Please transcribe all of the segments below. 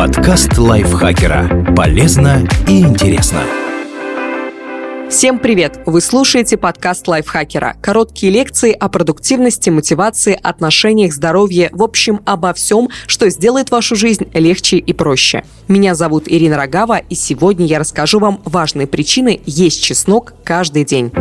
Подкаст лайфхакера. Полезно и интересно. Всем привет! Вы слушаете подкаст лайфхакера. Короткие лекции о продуктивности, мотивации, отношениях, здоровье, в общем, обо всем, что сделает вашу жизнь легче и проще. Меня зовут Ирина Рогава, и сегодня я расскажу вам важные причины есть чеснок каждый день.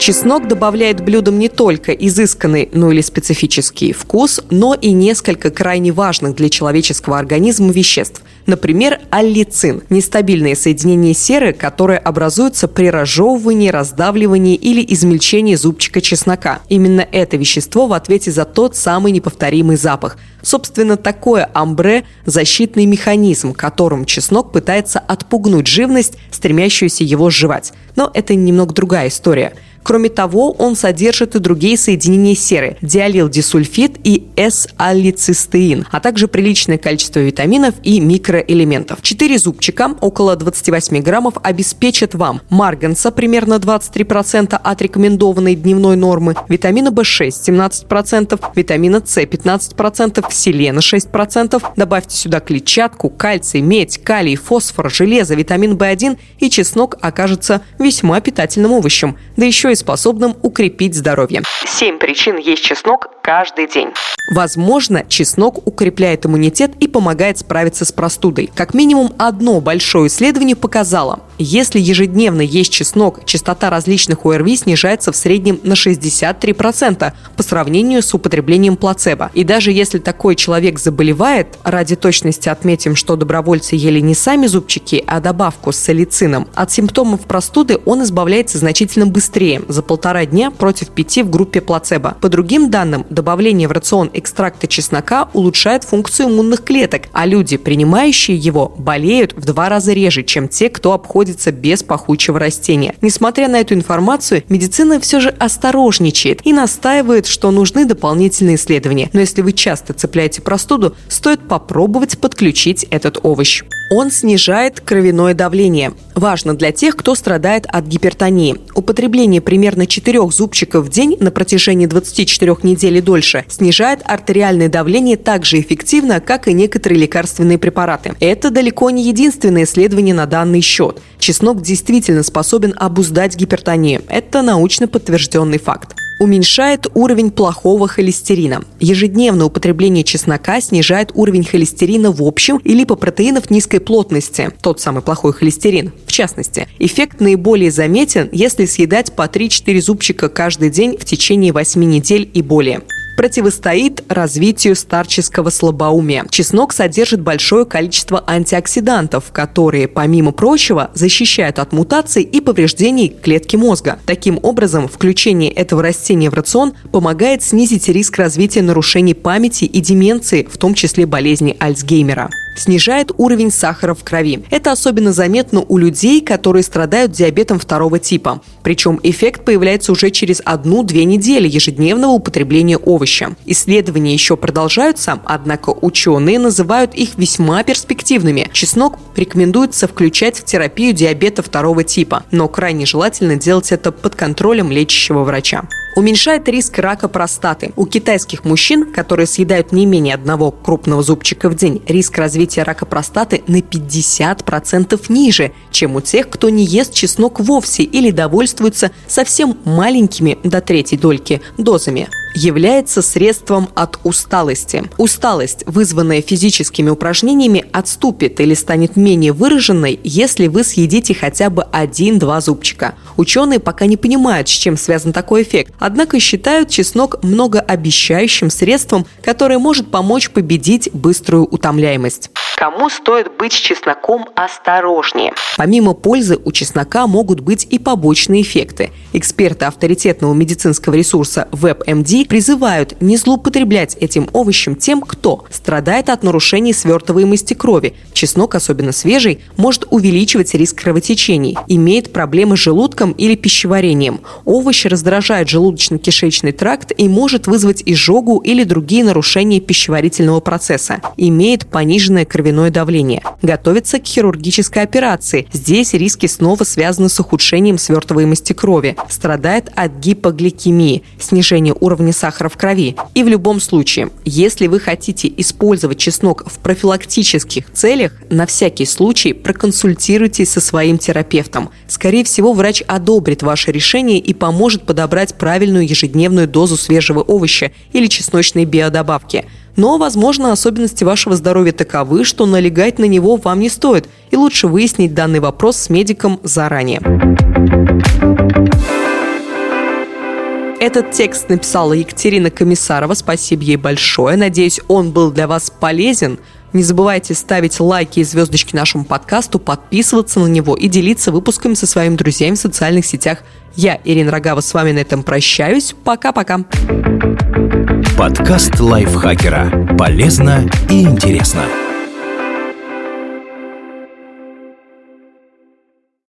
Чеснок добавляет блюдам не только изысканный, ну или специфический вкус, но и несколько крайне важных для человеческого организма веществ. Например, аллицин – нестабильное соединение серы, которое образуется при разжевывании, раздавливании или измельчении зубчика чеснока. Именно это вещество в ответе за тот самый неповторимый запах. Собственно, такое амбре – защитный механизм, которым чеснок пытается отпугнуть живность, стремящуюся его сживать. Но это немного другая история – Кроме того, он содержит и другие соединения серы – диалилдисульфид и S-аллицистеин, а также приличное количество витаминов и микроэлементов. Четыре зубчика, около 28 граммов, обеспечат вам марганца примерно 23% от рекомендованной дневной нормы, витамина В6 17%, витамина С 15%, селена 6%. Добавьте сюда клетчатку, кальций, медь, калий, фосфор, железо, витамин В1 и чеснок окажется весьма питательным овощем. Да еще и способным укрепить здоровье. Семь причин есть чеснок каждый день. Возможно, чеснок укрепляет иммунитет и помогает справиться с простудой. Как минимум одно большое исследование показало, если ежедневно есть чеснок, частота различных ОРВИ снижается в среднем на 63% по сравнению с употреблением плацебо. И даже если такой человек заболевает, ради точности отметим, что добровольцы ели не сами зубчики, а добавку с салицином, от симптомов простуды он избавляется значительно быстрее за полтора дня против пяти в группе плацебо. По другим данным, добавление в рацион экстракта чеснока улучшает функцию иммунных клеток, а люди, принимающие его, болеют в два раза реже, чем те, кто обходится без пахучего растения. Несмотря на эту информацию, медицина все же осторожничает и настаивает, что нужны дополнительные исследования. Но если вы часто цепляете простуду, стоит попробовать подключить этот овощ. Он снижает кровяное давление. Важно для тех, кто страдает от гипертонии. Употребление примерно 4 зубчиков в день на протяжении 24 недель и дольше снижает артериальное давление так же эффективно, как и некоторые лекарственные препараты. Это далеко не единственное исследование на данный счет. Чеснок действительно способен обуздать гипертонию. Это научно подтвержденный факт уменьшает уровень плохого холестерина. Ежедневное употребление чеснока снижает уровень холестерина в общем и липопротеинов низкой плотности, тот самый плохой холестерин. В частности, эффект наиболее заметен, если съедать по 3-4 зубчика каждый день в течение 8 недель и более противостоит развитию старческого слабоумия. Чеснок содержит большое количество антиоксидантов, которые, помимо прочего, защищают от мутаций и повреждений клетки мозга. Таким образом, включение этого растения в рацион помогает снизить риск развития нарушений памяти и деменции, в том числе болезни Альцгеймера снижает уровень сахара в крови. Это особенно заметно у людей, которые страдают диабетом второго типа. Причем эффект появляется уже через одну-две недели ежедневного употребления овоща. Исследования еще продолжаются, однако ученые называют их весьма перспективными. Чеснок рекомендуется включать в терапию диабета второго типа, но крайне желательно делать это под контролем лечащего врача уменьшает риск рака простаты. У китайских мужчин, которые съедают не менее одного крупного зубчика в день, риск развития рака простаты на 50% ниже, чем у тех, кто не ест чеснок вовсе или довольствуется совсем маленькими до третьей дольки дозами является средством от усталости. Усталость, вызванная физическими упражнениями, отступит или станет менее выраженной, если вы съедите хотя бы один-два зубчика. Ученые пока не понимают, с чем связан такой эффект, однако считают чеснок многообещающим средством, которое может помочь победить быструю утомляемость. Кому стоит быть с чесноком осторожнее? Помимо пользы у чеснока могут быть и побочные эффекты. Эксперты авторитетного медицинского ресурса WebMD призывают не злоупотреблять этим овощем тем, кто страдает от нарушений свертываемости крови. Чеснок, особенно свежий, может увеличивать риск кровотечений, имеет проблемы с желудком или пищеварением. Овощ раздражает желудочно-кишечный тракт и может вызвать изжогу или другие нарушения пищеварительного процесса. Имеет пониженное кровотечение кровяное давление. Готовится к хирургической операции. Здесь риски снова связаны с ухудшением свертываемости крови. Страдает от гипогликемии, снижения уровня сахара в крови. И в любом случае, если вы хотите использовать чеснок в профилактических целях, на всякий случай проконсультируйтесь со своим терапевтом. Скорее всего, врач одобрит ваше решение и поможет подобрать правильную ежедневную дозу свежего овоща или чесночной биодобавки. Но, возможно, особенности вашего здоровья таковы, что налегать на него вам не стоит, и лучше выяснить данный вопрос с медиком заранее. Этот текст написала Екатерина Комиссарова. Спасибо ей большое. Надеюсь, он был для вас полезен. Не забывайте ставить лайки и звездочки нашему подкасту, подписываться на него и делиться выпусками со своими друзьями в социальных сетях. Я, Ирина Рогава, с вами на этом прощаюсь. Пока-пока. Подкаст лайфхакера. Полезно и интересно.